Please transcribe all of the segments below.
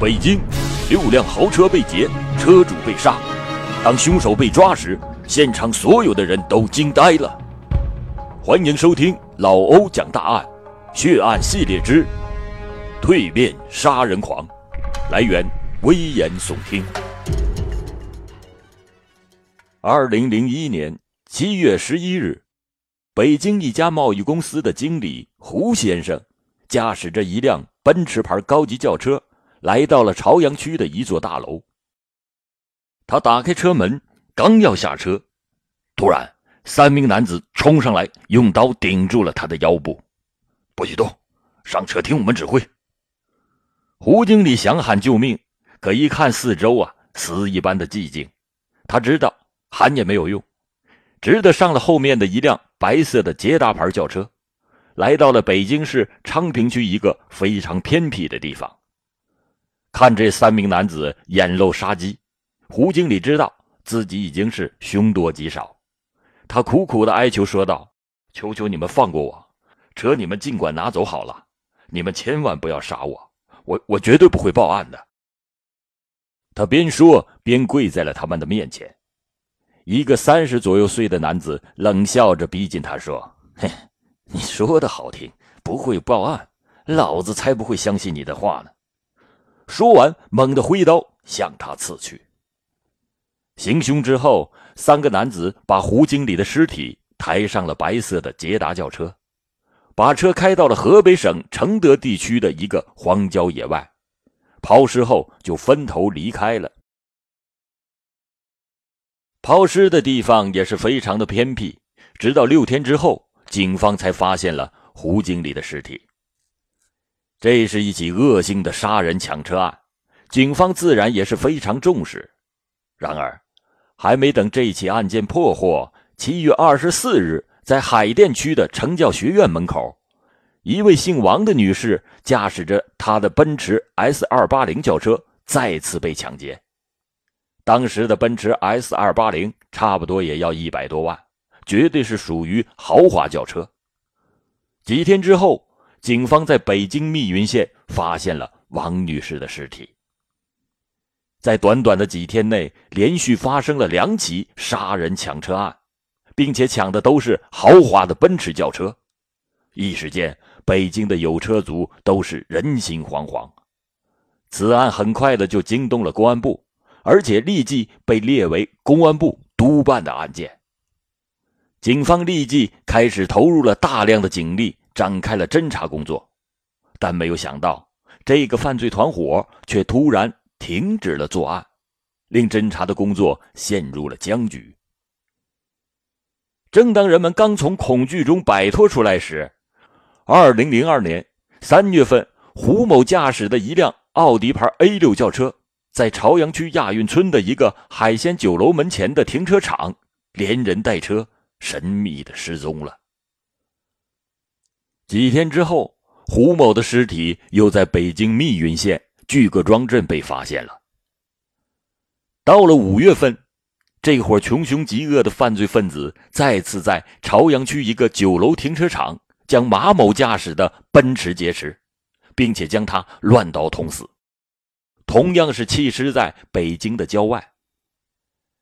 北京，六辆豪车被劫，车主被杀。当凶手被抓时，现场所有的人都惊呆了。欢迎收听老欧讲大案，血案系列之蜕变杀人狂。来源：危言耸听。二零零一年七月十一日，北京一家贸易公司的经理胡先生驾驶着一辆奔驰牌高级轿车。来到了朝阳区的一座大楼。他打开车门，刚要下车，突然三名男子冲上来，用刀顶住了他的腰部。不许动，上车听我们指挥。胡经理想喊救命，可一看四周啊，死一般的寂静，他知道喊也没有用，只得上了后面的一辆白色的捷达牌轿车，来到了北京市昌平区一个非常偏僻的地方。看这三名男子眼露杀机，胡经理知道自己已经是凶多吉少，他苦苦的哀求说道：“求求你们放过我，车你们尽管拿走好了，你们千万不要杀我，我我绝对不会报案的。”他边说边跪在了他们的面前。一个三十左右岁的男子冷笑着逼近他说：“嘿，你说的好听，不会报案，老子才不会相信你的话呢。”说完，猛地挥刀向他刺去。行凶之后，三个男子把胡经理的尸体抬上了白色的捷达轿车，把车开到了河北省承德地区的一个荒郊野外，抛尸后就分头离开了。抛尸的地方也是非常的偏僻，直到六天之后，警方才发现了胡经理的尸体。这是一起恶性的杀人抢车案，警方自然也是非常重视。然而，还没等这起案件破获，七月二十四日，在海淀区的成教学院门口，一位姓王的女士驾驶着她的奔驰 S 二八零轿车再次被抢劫。当时的奔驰 S 二八零差不多也要一百多万，绝对是属于豪华轿车。几天之后。警方在北京密云县发现了王女士的尸体。在短短的几天内，连续发生了两起杀人抢车案，并且抢的都是豪华的奔驰轿车。一时间，北京的有车族都是人心惶惶。此案很快的就惊动了公安部，而且立即被列为公安部督办的案件。警方立即开始投入了大量的警力。展开了侦查工作，但没有想到，这个犯罪团伙却突然停止了作案，令侦查的工作陷入了僵局。正当人们刚从恐惧中摆脱出来时，二零零二年三月份，胡某驾驶的一辆奥迪牌 A 六轿车，在朝阳区亚运村的一个海鲜酒楼门前的停车场，连人带车神秘的失踪了。几天之后，胡某的尸体又在北京密云县巨各庄镇被发现了。到了五月份，这伙穷凶极恶的犯罪分子再次在朝阳区一个酒楼停车场将马某驾驶的奔驰劫持，并且将他乱刀捅死，同样是弃尸在北京的郊外。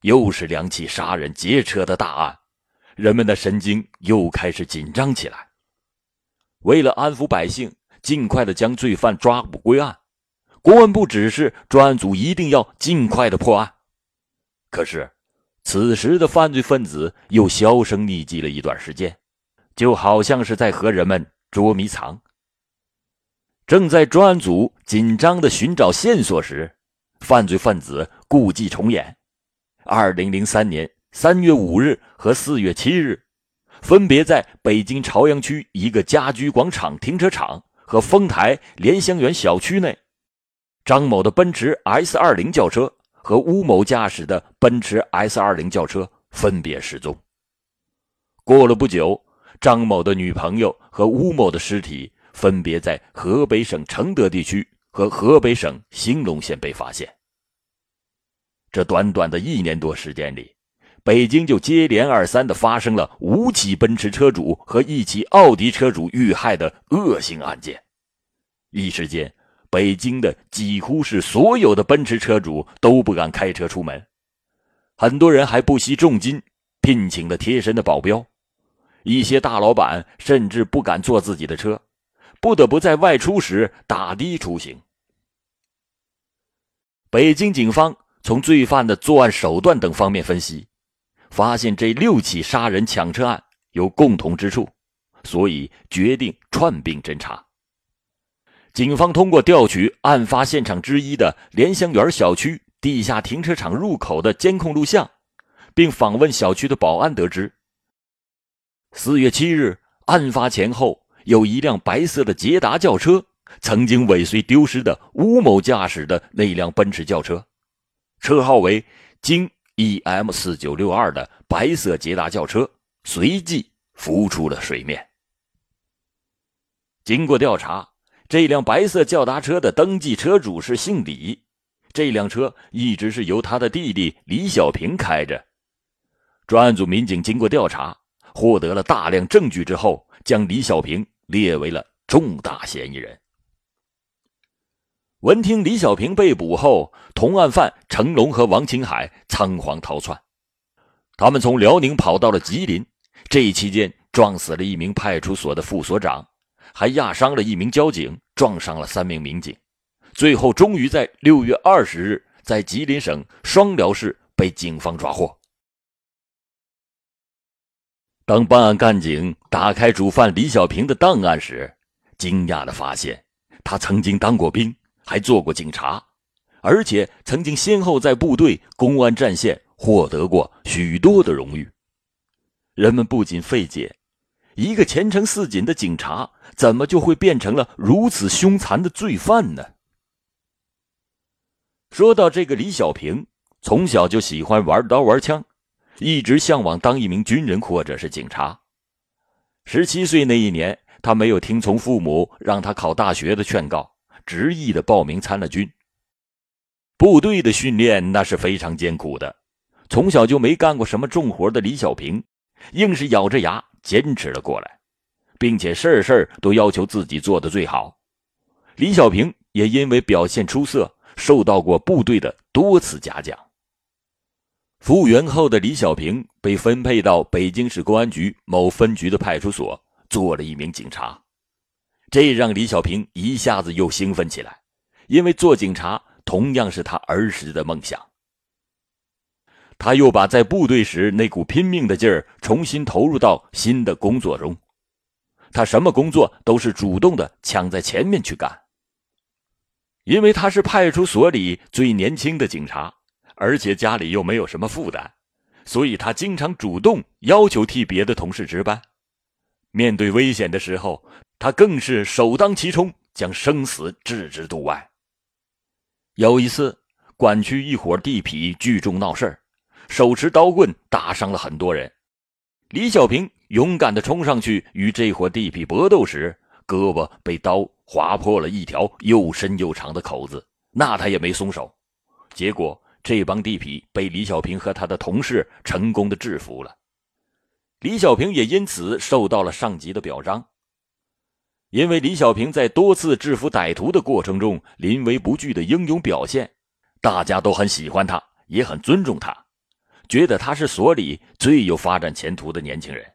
又是两起杀人劫车的大案，人们的神经又开始紧张起来。为了安抚百姓，尽快的将罪犯抓捕归案，公安部指示专案组一定要尽快的破案。可是，此时的犯罪分子又销声匿迹了一段时间，就好像是在和人们捉迷藏。正在专案组紧张的寻找线索时，犯罪分子故伎重演。二零零三年三月五日和四月七日。分别在北京朝阳区一个家居广场停车场和丰台莲香园小区内，张某的奔驰 S 二零轿车和乌某驾驶的奔驰 S 二零轿车分别失踪。过了不久，张某的女朋友和乌某的尸体分别在河北省承德地区和河北省兴隆县被发现。这短短的一年多时间里。北京就接连二三的发生了五起奔驰车主和一起奥迪车主遇害的恶性案件，一时间，北京的几乎是所有的奔驰车主都不敢开车出门，很多人还不惜重金聘请了贴身的保镖，一些大老板甚至不敢坐自己的车，不得不在外出时打的出行。北京警方从罪犯的作案手段等方面分析，发现这六起杀人抢车案有共同之处，所以决定串并侦查。警方通过调取案发现场之一的莲香园小区地下停车场入口的监控录像，并访问小区的保安，得知，四月七日案发前后，有一辆白色的捷达轿车曾经尾随丢失的吴某驾驶的那辆奔驰轿车，车号为京 EM 四九六二的白色捷达轿车随即浮出了水面。经过调查。这辆白色轿达车的登记车主是姓李，这辆车一直是由他的弟弟李小平开着。专案组民警经过调查，获得了大量证据之后，将李小平列为了重大嫌疑人。闻听李小平被捕后，同案犯成龙和王青海仓皇逃窜，他们从辽宁跑到了吉林，这一期间撞死了一名派出所的副所长。还压伤了一名交警，撞伤了三名民警，最后终于在六月二十日，在吉林省双辽市被警方抓获。当办案干警打开主犯李小平的档案时，惊讶的发现，他曾经当过兵，还做过警察，而且曾经先后在部队、公安战线获得过许多的荣誉。人们不仅费解。一个前程似锦的警察，怎么就会变成了如此凶残的罪犯呢？说到这个李小平，从小就喜欢玩刀玩枪，一直向往当一名军人或者是警察。十七岁那一年，他没有听从父母让他考大学的劝告，执意的报名参了军。部队的训练那是非常艰苦的，从小就没干过什么重活的李小平，硬是咬着牙。坚持了过来，并且事事都要求自己做的最好。李小平也因为表现出色，受到过部队的多次嘉奖。复员后的李小平被分配到北京市公安局某分局的派出所，做了一名警察。这让李小平一下子又兴奋起来，因为做警察同样是他儿时的梦想。他又把在部队时那股拼命的劲儿重新投入到新的工作中，他什么工作都是主动的抢在前面去干。因为他是派出所里最年轻的警察，而且家里又没有什么负担，所以他经常主动要求替别的同事值班。面对危险的时候，他更是首当其冲，将生死置之度外。有一次，管区一伙地痞聚众闹事。手持刀棍打伤了很多人，李小平勇敢地冲上去与这伙地痞搏斗时，胳膊被刀划破了一条又深又长的口子，那他也没松手。结果这帮地痞被李小平和他的同事成功的制服了，李小平也因此受到了上级的表彰。因为李小平在多次制服歹徒的过程中临危不惧的英勇表现，大家都很喜欢他，也很尊重他。觉得他是所里最有发展前途的年轻人。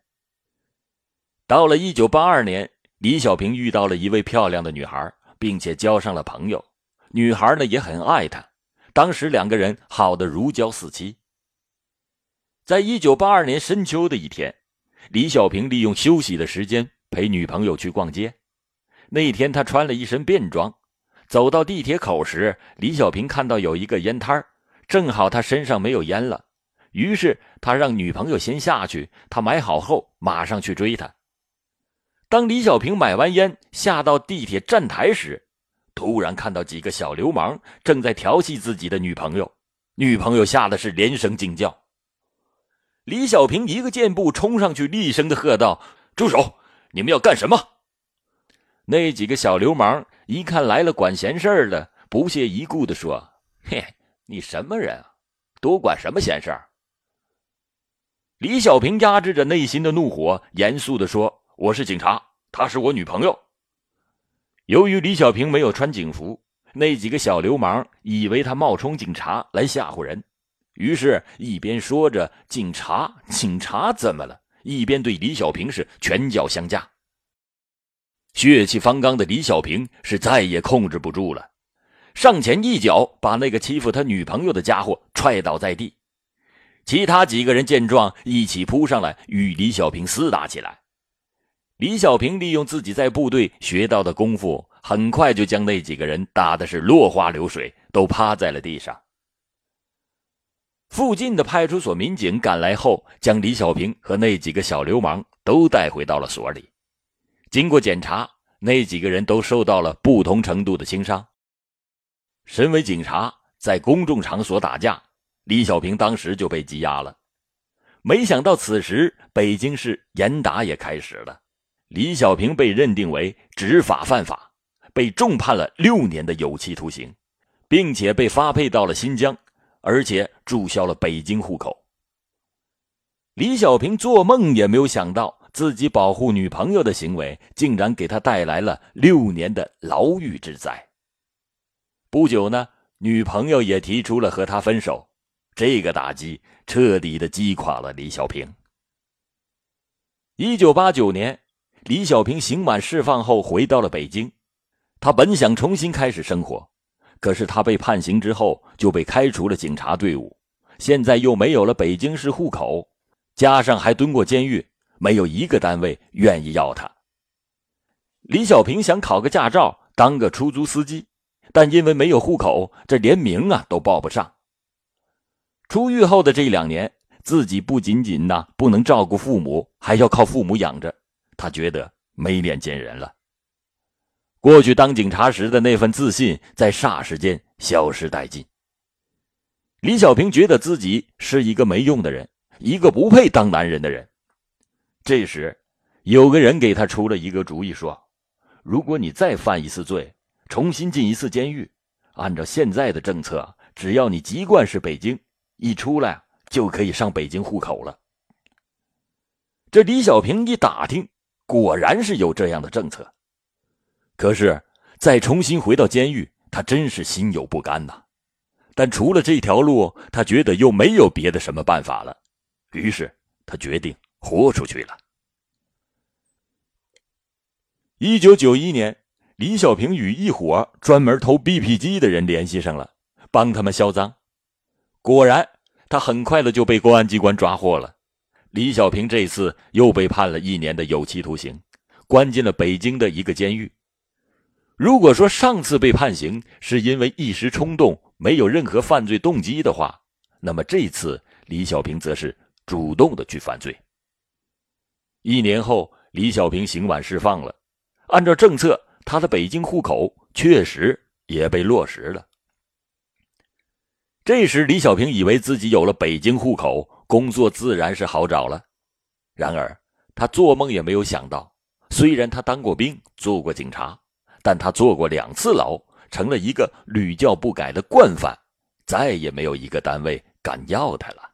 到了一九八二年，李小平遇到了一位漂亮的女孩，并且交上了朋友。女孩呢也很爱他，当时两个人好的如胶似漆。在一九八二年深秋的一天，李小平利用休息的时间陪女朋友去逛街。那天他穿了一身便装，走到地铁口时，李小平看到有一个烟摊正好他身上没有烟了。于是他让女朋友先下去，他买好后马上去追她。当李小平买完烟下到地铁站台时，突然看到几个小流氓正在调戏自己的女朋友，女朋友吓得是连声惊叫。李小平一个箭步冲上去，厉声的喝道：“住手！你们要干什么？”那几个小流氓一看来了管闲事的，不屑一顾的说：“嘿，你什么人啊？多管什么闲事？”李小平压制着内心的怒火，严肃地说：“我是警察，她是我女朋友。”由于李小平没有穿警服，那几个小流氓以为他冒充警察来吓唬人，于是，一边说着“警察，警察怎么了”，一边对李小平是拳脚相加。血气方刚的李小平是再也控制不住了，上前一脚把那个欺负他女朋友的家伙踹倒在地。其他几个人见状，一起扑上来与李小平厮打起来。李小平利用自己在部队学到的功夫，很快就将那几个人打的是落花流水，都趴在了地上。附近的派出所民警赶来后，将李小平和那几个小流氓都带回到了所里。经过检查，那几个人都受到了不同程度的轻伤。身为警察，在公众场所打架，李小平当时就被羁押了。没想到此时北京市严打也开始了，李小平被认定为执法犯法，被重判了六年的有期徒刑，并且被发配到了新疆，而且注销了北京户口。李小平做梦也没有想到。自己保护女朋友的行为，竟然给他带来了六年的牢狱之灾。不久呢，女朋友也提出了和他分手，这个打击彻底的击垮了李小平。一九八九年，李小平刑满释放后回到了北京，他本想重新开始生活，可是他被判刑之后就被开除了警察队伍，现在又没有了北京市户口，加上还蹲过监狱。没有一个单位愿意要他。李小平想考个驾照，当个出租司机，但因为没有户口，这连名啊都报不上。出狱后的这两年，自己不仅仅呐不能照顾父母，还要靠父母养着，他觉得没脸见人了。过去当警察时的那份自信，在霎时间消失殆尽。李小平觉得自己是一个没用的人，一个不配当男人的人。这时，有个人给他出了一个主意，说：“如果你再犯一次罪，重新进一次监狱，按照现在的政策，只要你籍贯是北京，一出来就可以上北京户口了。”这李小平一打听，果然是有这样的政策。可是再重新回到监狱，他真是心有不甘呐。但除了这条路，他觉得又没有别的什么办法了。于是他决定。豁出去了。一九九一年，李小平与一伙专门偷 BP 机的人联系上了，帮他们销赃。果然，他很快的就被公安机关抓获了。李小平这次又被判了一年的有期徒刑，关进了北京的一个监狱。如果说上次被判刑是因为一时冲动，没有任何犯罪动机的话，那么这次李小平则是主动的去犯罪。一年后，李小平刑满释放了。按照政策，他的北京户口确实也被落实了。这时，李小平以为自己有了北京户口，工作自然是好找了。然而，他做梦也没有想到，虽然他当过兵、做过警察，但他坐过两次牢，成了一个屡教不改的惯犯，再也没有一个单位敢要他了。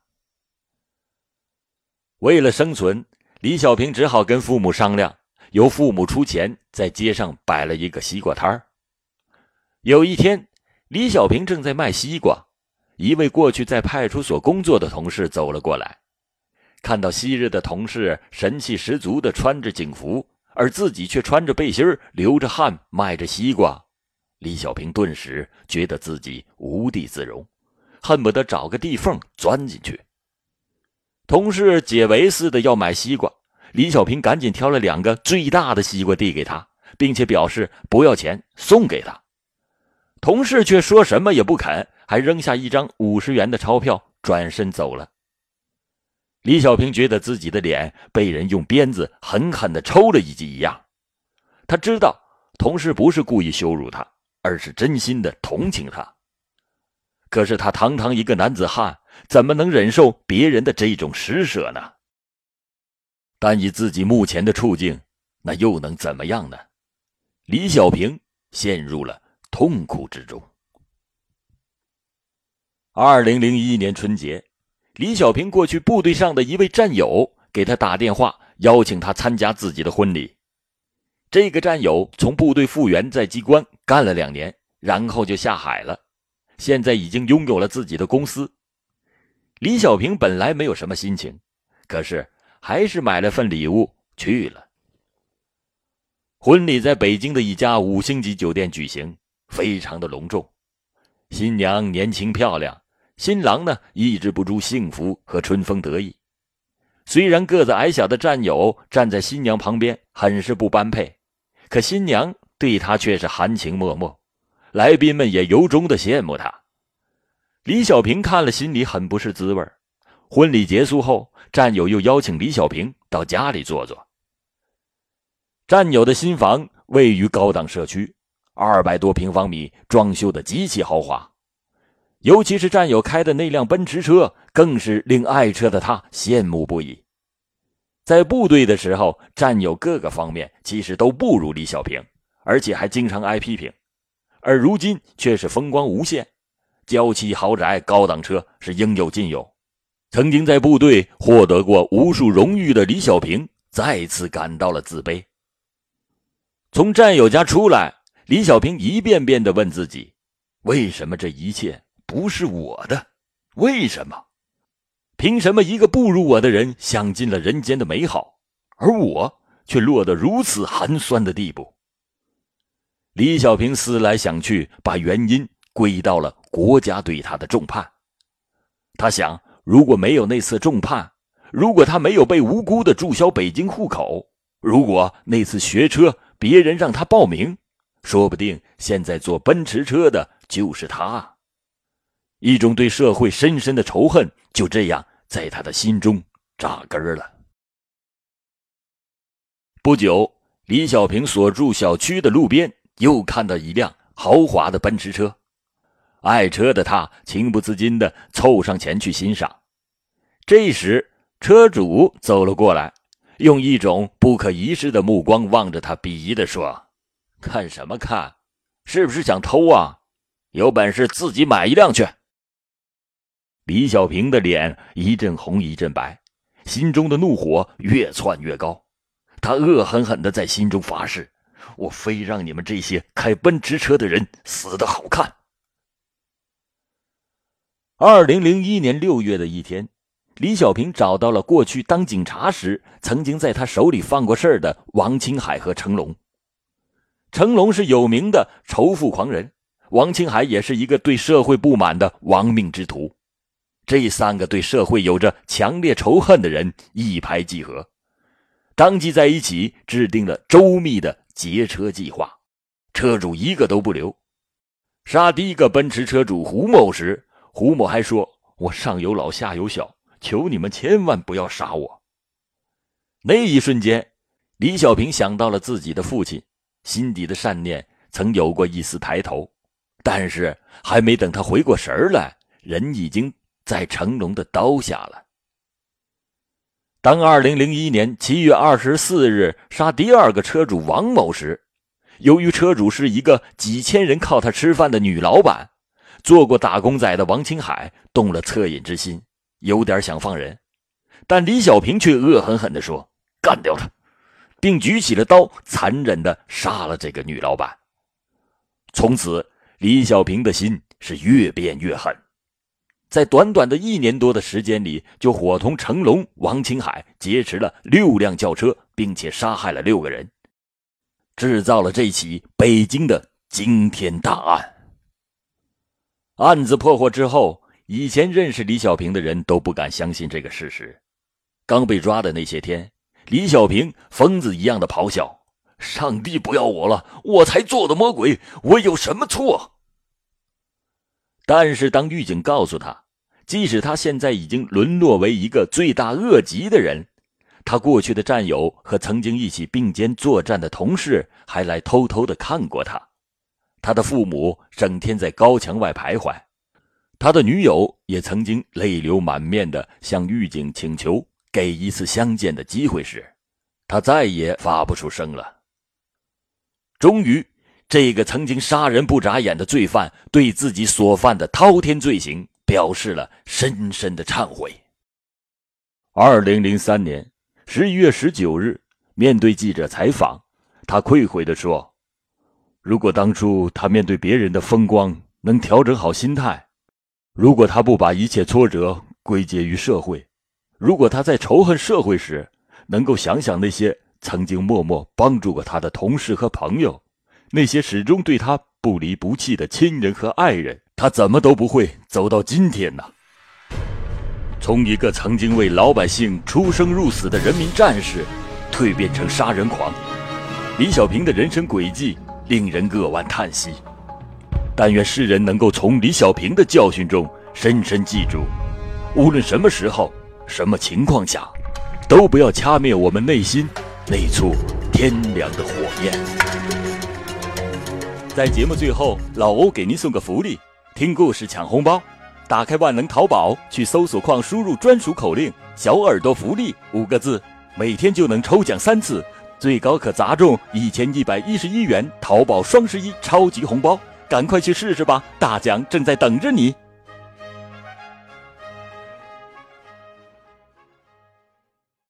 为了生存。李小平只好跟父母商量，由父母出钱在街上摆了一个西瓜摊儿。有一天，李小平正在卖西瓜，一位过去在派出所工作的同事走了过来，看到昔日的同事神气十足的穿着警服，而自己却穿着背心流着汗卖着西瓜，李小平顿时觉得自己无地自容，恨不得找个地缝钻进去。同事解围似的要买西瓜，李小平赶紧挑了两个最大的西瓜递给他，并且表示不要钱送给他。同事却说什么也不肯，还扔下一张五十元的钞票，转身走了。李小平觉得自己的脸被人用鞭子狠狠地抽了一记一样，他知道同事不是故意羞辱他，而是真心的同情他。可是他堂堂一个男子汉。怎么能忍受别人的这种施舍呢？但以自己目前的处境，那又能怎么样呢？李小平陷入了痛苦之中。二零零一年春节，李小平过去部队上的一位战友给他打电话，邀请他参加自己的婚礼。这个战友从部队复员，在机关干了两年，然后就下海了。现在已经拥有了自己的公司。李小平本来没有什么心情，可是还是买了份礼物去了。婚礼在北京的一家五星级酒店举行，非常的隆重。新娘年轻漂亮，新郎呢抑制不住幸福和春风得意。虽然个子矮小的战友站在新娘旁边，很是不般配，可新娘对他却是含情脉脉，来宾们也由衷的羡慕他。李小平看了，心里很不是滋味婚礼结束后，战友又邀请李小平到家里坐坐。战友的新房位于高档社区，二百多平方米，装修的极其豪华。尤其是战友开的那辆奔驰车，更是令爱车的他羡慕不已。在部队的时候，战友各个方面其实都不如李小平，而且还经常挨批评，而如今却是风光无限。娇妻、豪宅、高档车是应有尽有。曾经在部队获得过无数荣誉的李小平，再次感到了自卑。从战友家出来，李小平一遍遍地问自己：为什么这一切不是我的？为什么？凭什么一个不如我的人享尽了人间的美好，而我却落得如此寒酸的地步？李小平思来想去，把原因。归到了国家对他的重判。他想，如果没有那次重判，如果他没有被无辜的注销北京户口，如果那次学车别人让他报名，说不定现在坐奔驰车的就是他。一种对社会深深的仇恨就这样在他的心中扎根了。不久，李小平所住小区的路边又看到一辆豪华的奔驰车。爱车的他情不自禁地凑上前去欣赏。这时，车主走了过来，用一种不可一世的目光望着他，鄙夷地说：“看什么看？是不是想偷啊？有本事自己买一辆去！”李小平的脸一阵红一阵白，心中的怒火越窜越高。他恶狠狠地在心中发誓：“我非让你们这些开奔驰车的人死得好看！”二零零一年六月的一天，李小平找到了过去当警察时曾经在他手里犯过事的王青海和成龙。成龙是有名的仇富狂人，王青海也是一个对社会不满的亡命之徒。这三个对社会有着强烈仇恨的人一拍即合，当即在一起制定了周密的劫车计划，车主一个都不留。杀第一个奔驰车主胡某时。胡某还说：“我上有老下有小，求你们千万不要杀我。”那一瞬间，李小平想到了自己的父亲，心底的善念曾有过一丝抬头，但是还没等他回过神来，人已经在成龙的刀下了。当2001年7月24日杀第二个车主王某时，由于车主是一个几千人靠他吃饭的女老板。做过打工仔的王青海动了恻隐之心，有点想放人，但李小平却恶狠狠地说：“干掉他！”并举起了刀，残忍地杀了这个女老板。从此，李小平的心是越变越狠，在短短的一年多的时间里，就伙同成龙、王青海劫持了六辆轿车，并且杀害了六个人，制造了这起北京的惊天大案。案子破获之后，以前认识李小平的人都不敢相信这个事实。刚被抓的那些天，李小平疯子一样的咆哮：“上帝不要我了，我才做的魔鬼，我有什么错？”但是当狱警告诉他，即使他现在已经沦落为一个罪大恶极的人，他过去的战友和曾经一起并肩作战的同事还来偷偷的看过他。他的父母整天在高墙外徘徊，他的女友也曾经泪流满面的向狱警请求给一次相见的机会时，他再也发不出声了。终于，这个曾经杀人不眨眼的罪犯对自己所犯的滔天罪行表示了深深的忏悔。二零零三年十一月十九日，面对记者采访，他愧悔地说。如果当初他面对别人的风光能调整好心态，如果他不把一切挫折归结于社会，如果他在仇恨社会时能够想想那些曾经默默帮助过他的同事和朋友，那些始终对他不离不弃的亲人和爱人，他怎么都不会走到今天呢？从一个曾经为老百姓出生入死的人民战士，蜕变成杀人狂，李小平的人生轨迹。令人扼腕叹息。但愿世人能够从李小平的教训中深深记住：无论什么时候、什么情况下，都不要掐灭我们内心那簇天凉的火焰。在节目最后，老欧给您送个福利：听故事抢红包。打开万能淘宝，去搜索框输入专属口令“小耳朵福利”五个字，每天就能抽奖三次。最高可砸中一千一百一十一元淘宝双十一超级红包，赶快去试试吧！大奖正在等着你。